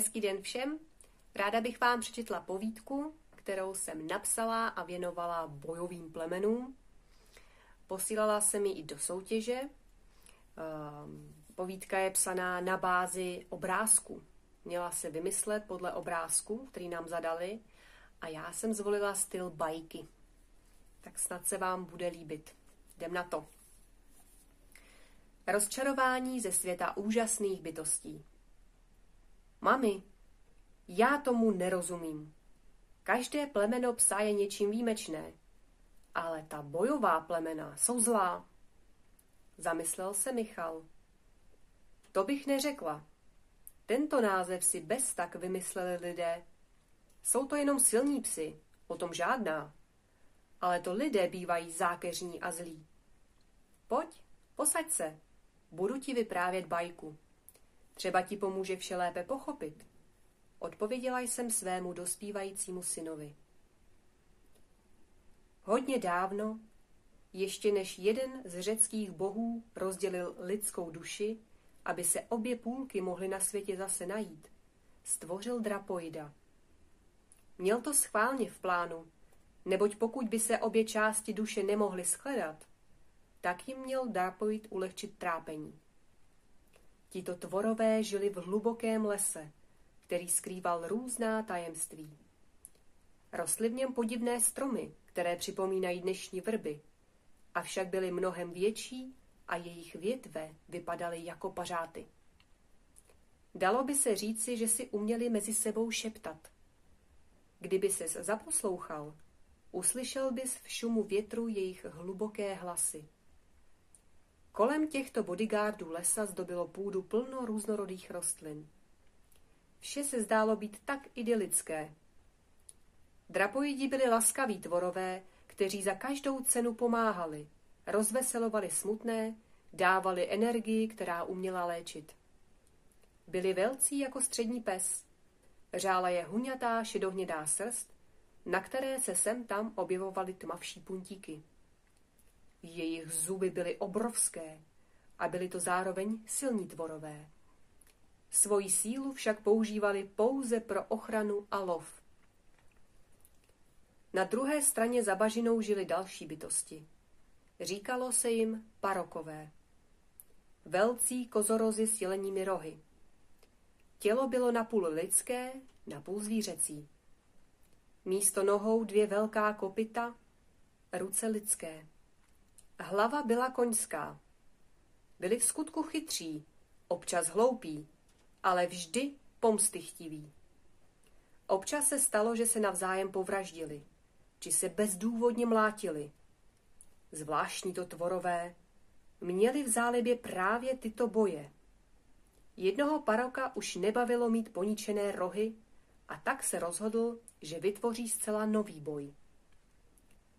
Hezký den všem. Ráda bych vám přečetla povídku, kterou jsem napsala a věnovala bojovým plemenům. Posílala jsem ji i do soutěže. Ehm, povídka je psaná na bázi obrázku. Měla se vymyslet podle obrázku, který nám zadali, a já jsem zvolila styl bajky. Tak snad se vám bude líbit. Jdem na to. Rozčarování ze světa úžasných bytostí. Mami, já tomu nerozumím. Každé plemeno psa je něčím výjimečné, ale ta bojová plemena jsou zlá. Zamyslel se Michal. To bych neřekla. Tento název si bez tak vymysleli lidé. Jsou to jenom silní psy, o tom žádná. Ale to lidé bývají zákeřní a zlí. Pojď, posaď se, budu ti vyprávět bajku. Třeba ti pomůže vše lépe pochopit. Odpověděla jsem svému dospívajícímu synovi. Hodně dávno, ještě než jeden z řeckých bohů rozdělil lidskou duši, aby se obě půlky mohly na světě zase najít, stvořil drapoida. Měl to schválně v plánu, neboť pokud by se obě části duše nemohly shledat, tak jim měl drapoid ulehčit trápení. Tito tvorové žili v hlubokém lese, který skrýval různá tajemství. Rostly v něm podivné stromy, které připomínají dnešní vrby, avšak byly mnohem větší a jejich větve vypadaly jako pařáty. Dalo by se říci, že si uměli mezi sebou šeptat. Kdyby ses zaposlouchal, uslyšel bys v šumu větru jejich hluboké hlasy. Kolem těchto bodyguardů lesa zdobilo půdu plno různorodých rostlin. Vše se zdálo být tak idylické. Drapoidi byli laskaví tvorové, kteří za každou cenu pomáhali, rozveselovali smutné, dávali energii, která uměla léčit. Byli velcí jako střední pes. Řála je huňatá šedohnědá srst, na které se sem tam objevovaly tmavší puntíky. Jejich zuby byly obrovské a byly to zároveň silní tvorové. Svoji sílu však používali pouze pro ochranu a lov. Na druhé straně za bažinou žili další bytosti. Říkalo se jim parokové. Velcí kozorozy s jelenými rohy. Tělo bylo napůl lidské, napůl zvířecí. Místo nohou dvě velká kopita, ruce lidské. Hlava byla koňská. Byli v skutku chytří, občas hloupí, ale vždy pomstychtiví. Občas se stalo, že se navzájem povraždili, či se bezdůvodně mlátili. Zvláštní to tvorové měli v zálibě právě tyto boje. Jednoho paroka už nebavilo mít poničené rohy a tak se rozhodl, že vytvoří zcela nový boj.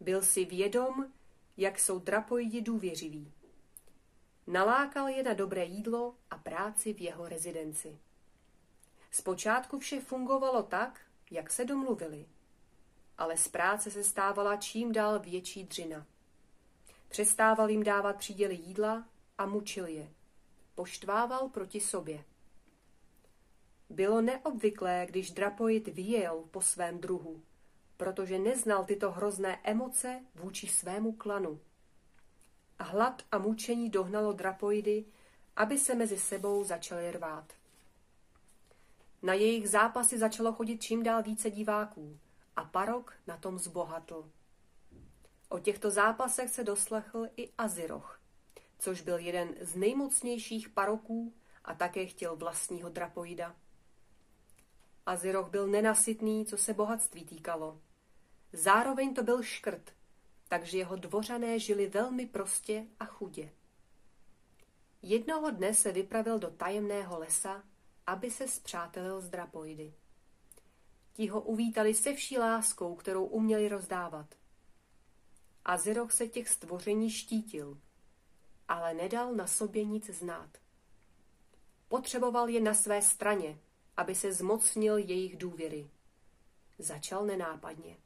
Byl si vědom, jak jsou drapoidi důvěřiví. Nalákal je na dobré jídlo a práci v jeho rezidenci. Zpočátku vše fungovalo tak, jak se domluvili, ale z práce se stávala čím dál větší dřina. Přestával jim dávat příděly jídla a mučil je. Poštvával proti sobě. Bylo neobvyklé, když drapoid vyjel po svém druhu, protože neznal tyto hrozné emoce vůči svému klanu. Hlad a mučení dohnalo drapoidy, aby se mezi sebou začaly rvát. Na jejich zápasy začalo chodit čím dál více diváků a Parok na tom zbohatl. O těchto zápasech se doslechl i Aziroch, což byl jeden z nejmocnějších paroků a také chtěl vlastního drapoida. Aziroch byl nenasytný, co se bohatství týkalo. Zároveň to byl škrt, takže jeho dvořané žili velmi prostě a chudě. Jednoho dne se vypravil do tajemného lesa, aby se zpřátelil s drapoidy. Ti ho uvítali se vší láskou, kterou uměli rozdávat. Aziroch se těch stvoření štítil, ale nedal na sobě nic znát. Potřeboval je na své straně, aby se zmocnil jejich důvěry. Začal nenápadně.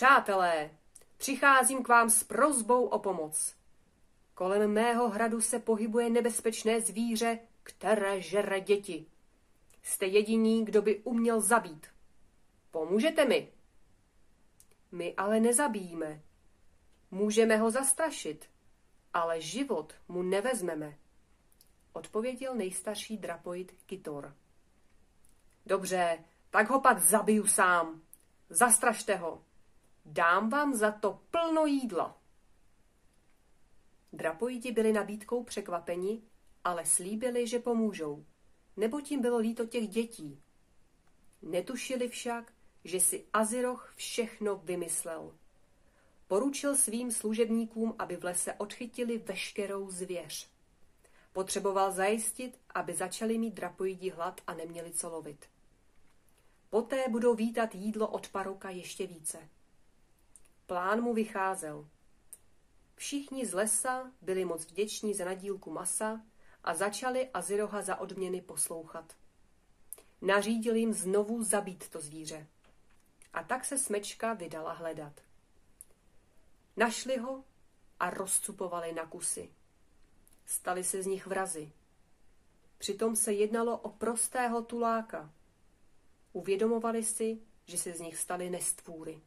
Přátelé, přicházím k vám s prozbou o pomoc. Kolem mého hradu se pohybuje nebezpečné zvíře, které žere děti. Jste jediní, kdo by uměl zabít. Pomůžete mi. My ale nezabijíme. Můžeme ho zastrašit, ale život mu nevezmeme, odpověděl nejstarší drapoid Kitor. Dobře, tak ho pak zabiju sám. Zastrašte ho. Dám vám za to plno jídla. Drapoidi byli nabídkou překvapeni, ale slíbili, že pomůžou, nebo tím bylo líto těch dětí. Netušili však, že si Aziroch všechno vymyslel. Poručil svým služebníkům, aby v lese odchytili veškerou zvěř. Potřeboval zajistit, aby začali mít drapoidi hlad a neměli co lovit. Poté budou vítat jídlo od paroka ještě více. Plán mu vycházel. Všichni z lesa byli moc vděční za nadílku masa a začali Aziroha za odměny poslouchat. Nařídil jim znovu zabít to zvíře. A tak se smečka vydala hledat. Našli ho a rozcupovali na kusy. Stali se z nich vrazy. Přitom se jednalo o prostého tuláka. Uvědomovali si, že se z nich stali nestvůry.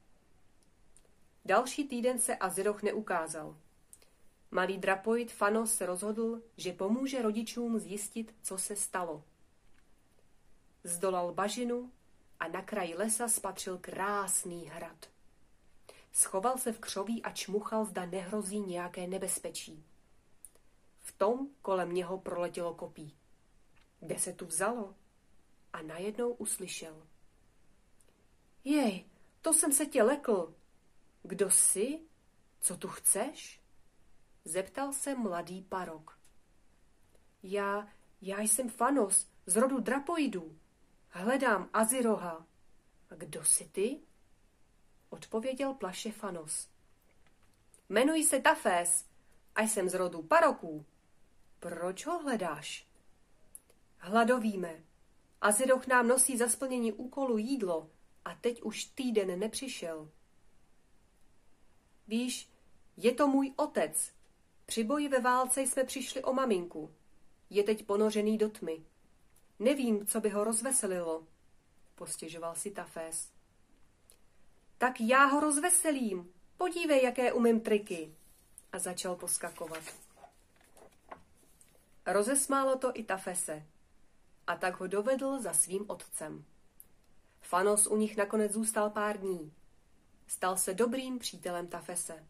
Další týden se Aziroch neukázal. Malý drapoid Fanos se rozhodl, že pomůže rodičům zjistit, co se stalo. Zdolal bažinu a na kraji lesa spatřil krásný hrad. Schoval se v křoví a čmuchal, zda nehrozí nějaké nebezpečí. V tom kolem něho proletělo kopí. Kde se tu vzalo? A najednou uslyšel. Jej, to jsem se tě lekl. Kdo jsi? Co tu chceš? Zeptal se mladý parok. Já, já jsem Fanos z rodu drapoidů. Hledám Aziroha. Kdo jsi ty? Odpověděl plaše Fanos. Jmenuji se Tafés a jsem z rodu paroků. Proč ho hledáš? Hladovíme. Aziroch nám nosí za splnění úkolu jídlo a teď už týden nepřišel. Víš, je to můj otec. Při boji ve válce jsme přišli o maminku. Je teď ponořený do tmy. Nevím, co by ho rozveselilo, postěžoval si Tafés. Tak já ho rozveselím. Podívej, jaké umím triky. A začal poskakovat. Rozesmálo to i Tafese. A tak ho dovedl za svým otcem. Fanos u nich nakonec zůstal pár dní. Stal se dobrým přítelem Tafese.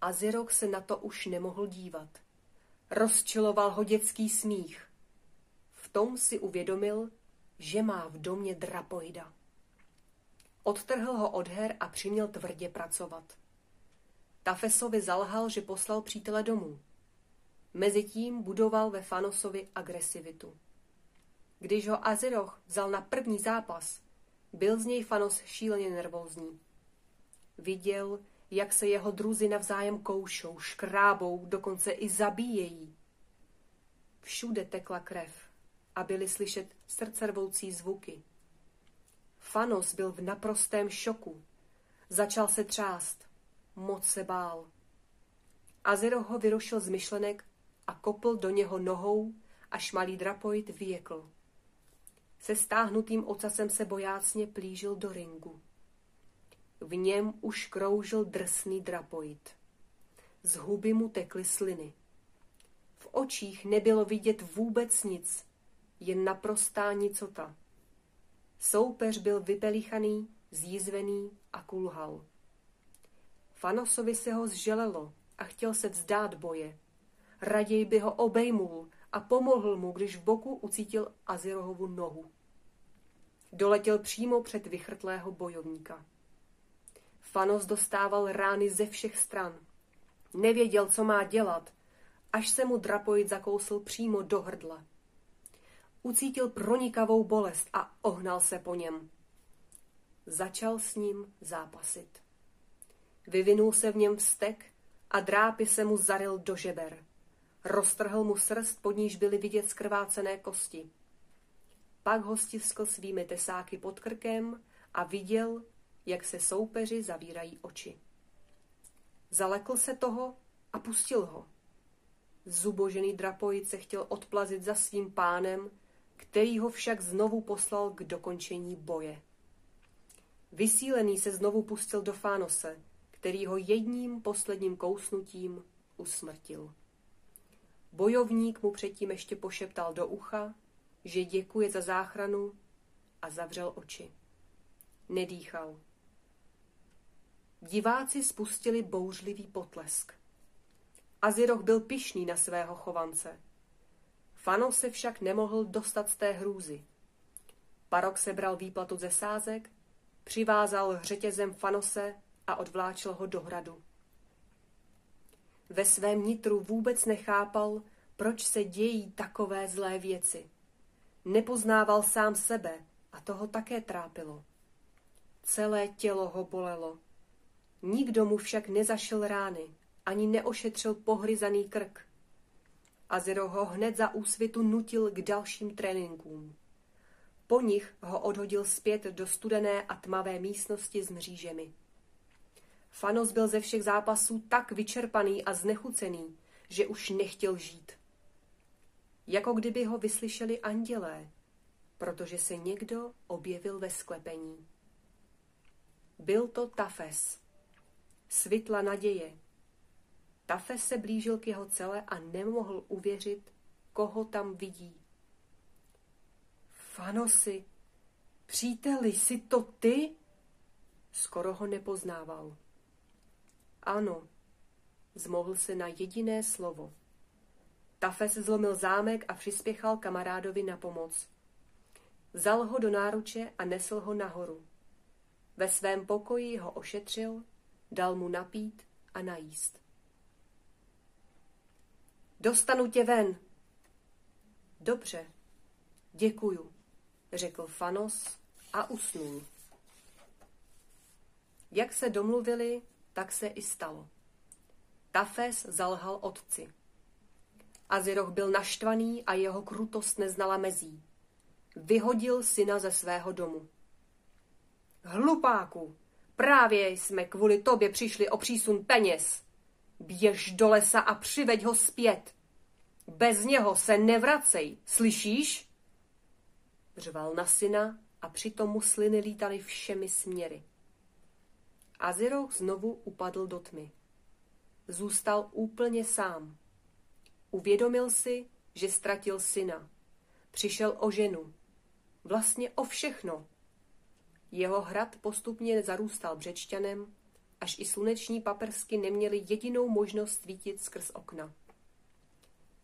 Azirok se na to už nemohl dívat. Rozčiloval ho dětský smích. V tom si uvědomil, že má v domě drapoida. Odtrhl ho od her a přiměl tvrdě pracovat. Tafesovi zalhal, že poslal přítele domů. Mezitím budoval ve Fanosovi agresivitu. Když ho Aziroch vzal na první zápas, byl z něj Fanos šíleně nervózní. Viděl, jak se jeho druzy navzájem koušou, škrábou, dokonce i zabíjejí. Všude tekla krev a byly slyšet srdcervoucí zvuky. Fanos byl v naprostém šoku. Začal se třást. Moc se bál. Azero ho vyrušil z myšlenek a kopl do něho nohou, až malý drapoid vyjekl. Se stáhnutým ocasem se bojácně plížil do ringu. V něm už kroužil drsný drapoid. Z huby mu tekly sliny. V očích nebylo vidět vůbec nic, jen naprostá nicota. Soupeř byl vypelichaný, zjízvený a kulhal. Fanosovi se ho zželelo a chtěl se vzdát boje. Raději by ho obejmul a pomohl mu, když v boku ucítil Azirohovu nohu. Doletěl přímo před vychrtlého bojovníka. Fanos dostával rány ze všech stran. Nevěděl, co má dělat, až se mu drapoid zakousl přímo do hrdla. Ucítil pronikavou bolest a ohnal se po něm. Začal s ním zápasit. Vyvinul se v něm vztek a drápy se mu zaril do žeber. Roztrhl mu srst, pod níž byly vidět skrvácené kosti. Pak ho stiskl svými tesáky pod krkem a viděl, jak se soupeři zavírají oči. Zalekl se toho a pustil ho. Zubožený drapojic se chtěl odplazit za svým pánem, který ho však znovu poslal k dokončení boje. Vysílený se znovu pustil do Fánose, který ho jedním posledním kousnutím usmrtil. Bojovník mu předtím ještě pošeptal do ucha, že děkuje za záchranu a zavřel oči. Nedýchal. Diváci spustili bouřlivý potlesk. Aziroch byl pišný na svého chovance. Fano se však nemohl dostat z té hrůzy. Parok sebral výplatu ze sázek, přivázal řetězem Fanose a odvláčel ho do hradu. Ve svém nitru vůbec nechápal, proč se dějí takové zlé věci. Nepoznával sám sebe a toho také trápilo. Celé tělo ho bolelo. Nikdo mu však nezašel rány, ani neošetřil pohryzaný krk. Azero ho hned za úsvitu nutil k dalším tréninkům. Po nich ho odhodil zpět do studené a tmavé místnosti s mřížemi. Fanos byl ze všech zápasů tak vyčerpaný a znechucený, že už nechtěl žít. Jako kdyby ho vyslyšeli andělé, protože se někdo objevil ve sklepení. Byl to Tafes, svitla naděje. Tafes se blížil k jeho cele a nemohl uvěřit, koho tam vidí. Fanosi, příteli, jsi to ty? Skoro ho nepoznával. Ano, zmohl se na jediné slovo. Tafes zlomil zámek a přispěchal kamarádovi na pomoc. Vzal ho do náruče a nesl ho nahoru. Ve svém pokoji ho ošetřil, dal mu napít a najíst. Dostanu tě ven. Dobře, děkuju, řekl Fanos a usnul. Jak se domluvili, tak se i stalo. Tafes zalhal otci. Aziroch byl naštvaný a jeho krutost neznala mezí. Vyhodil syna ze svého domu. Hlupáku, právě jsme kvůli tobě přišli o přísun peněz. Běž do lesa a přiveď ho zpět. Bez něho se nevracej, slyšíš? Řval na syna a přitom mu sliny lítaly všemi směry. Aziroch znovu upadl do tmy. Zůstal úplně sám. Uvědomil si, že ztratil syna. Přišel o ženu. Vlastně o všechno. Jeho hrad postupně zarůstal břečťanem, až i sluneční paprsky neměly jedinou možnost svítit skrz okna.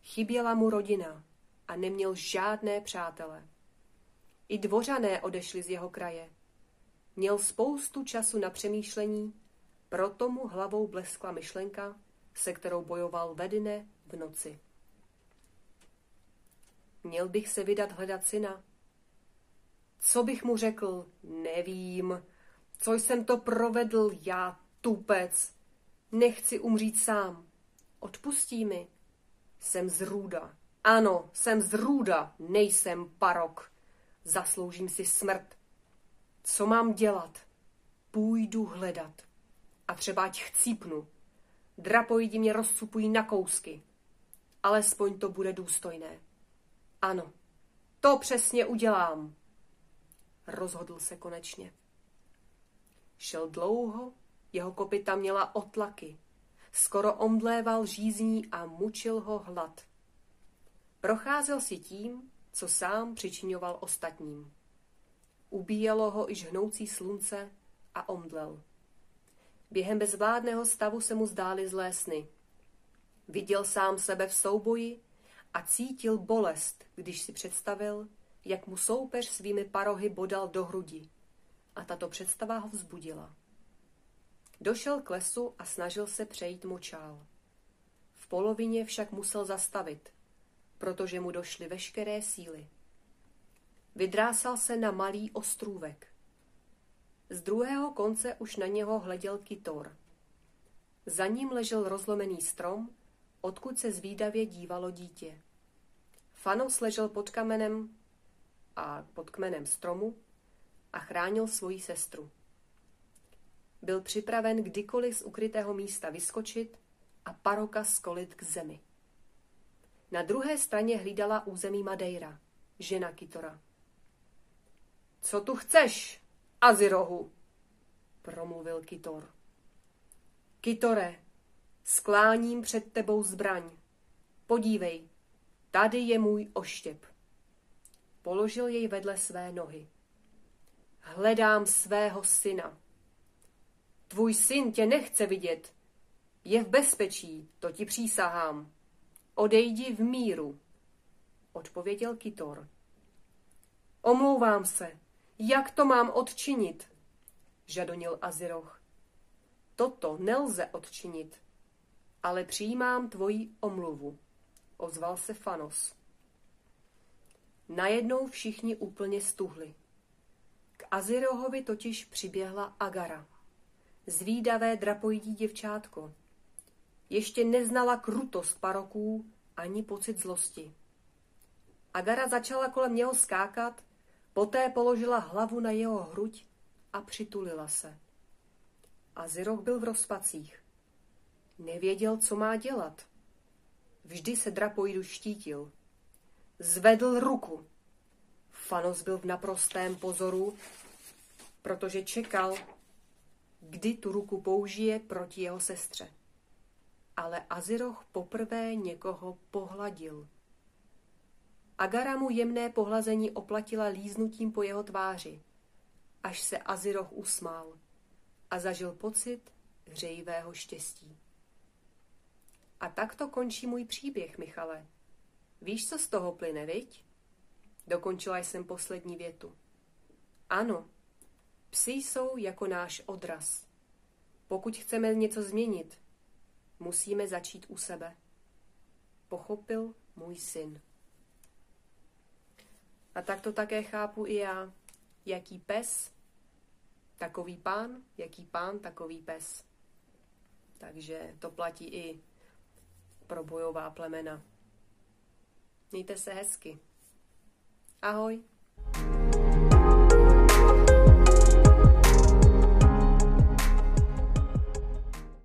Chyběla mu rodina a neměl žádné přátele. I dvořané odešli z jeho kraje. Měl spoustu času na přemýšlení, proto mu hlavou bleskla myšlenka, se kterou bojoval ve dne v noci. Měl bych se vydat hledat syna. Co bych mu řekl? Nevím. Co jsem to provedl, já tupec. Nechci umřít sám. Odpustí mi. Jsem zrůda. Ano, jsem zrůda, nejsem parok. Zasloužím si smrt. Co mám dělat? Půjdu hledat. A třeba ať chcípnu. Drapojdi mě rozcupují na kousky. Alespoň to bude důstojné. Ano, to přesně udělám. Rozhodl se konečně. Šel dlouho, jeho kopita měla otlaky. Skoro omdléval žízní a mučil ho hlad. Procházel si tím, co sám přičiňoval ostatním. Ubíjelo ho i hnoucí slunce a omdlel. Během bezvládného stavu se mu zdály zlé sny. Viděl sám sebe v souboji a cítil bolest, když si představil, jak mu soupeř svými parohy bodal do hrudi. A tato představa ho vzbudila. Došel k lesu a snažil se přejít močál. V polovině však musel zastavit, protože mu došly veškeré síly. Vydrásal se na malý ostrůvek. Z druhého konce už na něho hleděl Kitor. Za ním ležel rozlomený strom, odkud se zvídavě dívalo dítě. Fanos ležel pod kamenem a pod kmenem stromu a chránil svoji sestru. Byl připraven kdykoliv z ukrytého místa vyskočit a paroka skolit k zemi. Na druhé straně hlídala území Madeira, žena Kitora. Co tu chceš, Azirohu? promluvil Kitor. Kitore, skláním před tebou zbraň. Podívej, tady je můj oštěp. Položil jej vedle své nohy. Hledám svého syna. Tvůj syn tě nechce vidět. Je v bezpečí, to ti přísahám. Odejdi v míru, odpověděl Kitor. Omlouvám se, jak to mám odčinit? žadonil Aziroch. Toto nelze odčinit, ale přijímám tvoji omluvu, ozval se Fanos. Najednou všichni úplně stuhli. K Azirohovi totiž přiběhla Agara. Zvídavé drapojídí děvčátko. Ještě neznala krutost paroků ani pocit zlosti. Agara začala kolem něho skákat, poté položila hlavu na jeho hruď a přitulila se. Aziroch byl v rozpacích. Nevěděl, co má dělat. Vždy se drapoidu štítil. Zvedl ruku. Fanos byl v naprostém pozoru, protože čekal, kdy tu ruku použije proti jeho sestře. Ale Aziroch poprvé někoho pohladil. Agara mu jemné pohlazení oplatila líznutím po jeho tváři, až se Aziroch usmál a zažil pocit hřejivého štěstí. A tak to končí můj příběh, Michale. Víš, co z toho plyne, viď? Dokončila jsem poslední větu. Ano, psi jsou jako náš odraz. Pokud chceme něco změnit, musíme začít u sebe. Pochopil můj syn. A tak to také chápu i já. Jaký pes, takový pán, jaký pán, takový pes. Takže to platí i pro bojová plemena. Mějte se hezky. Ahoj.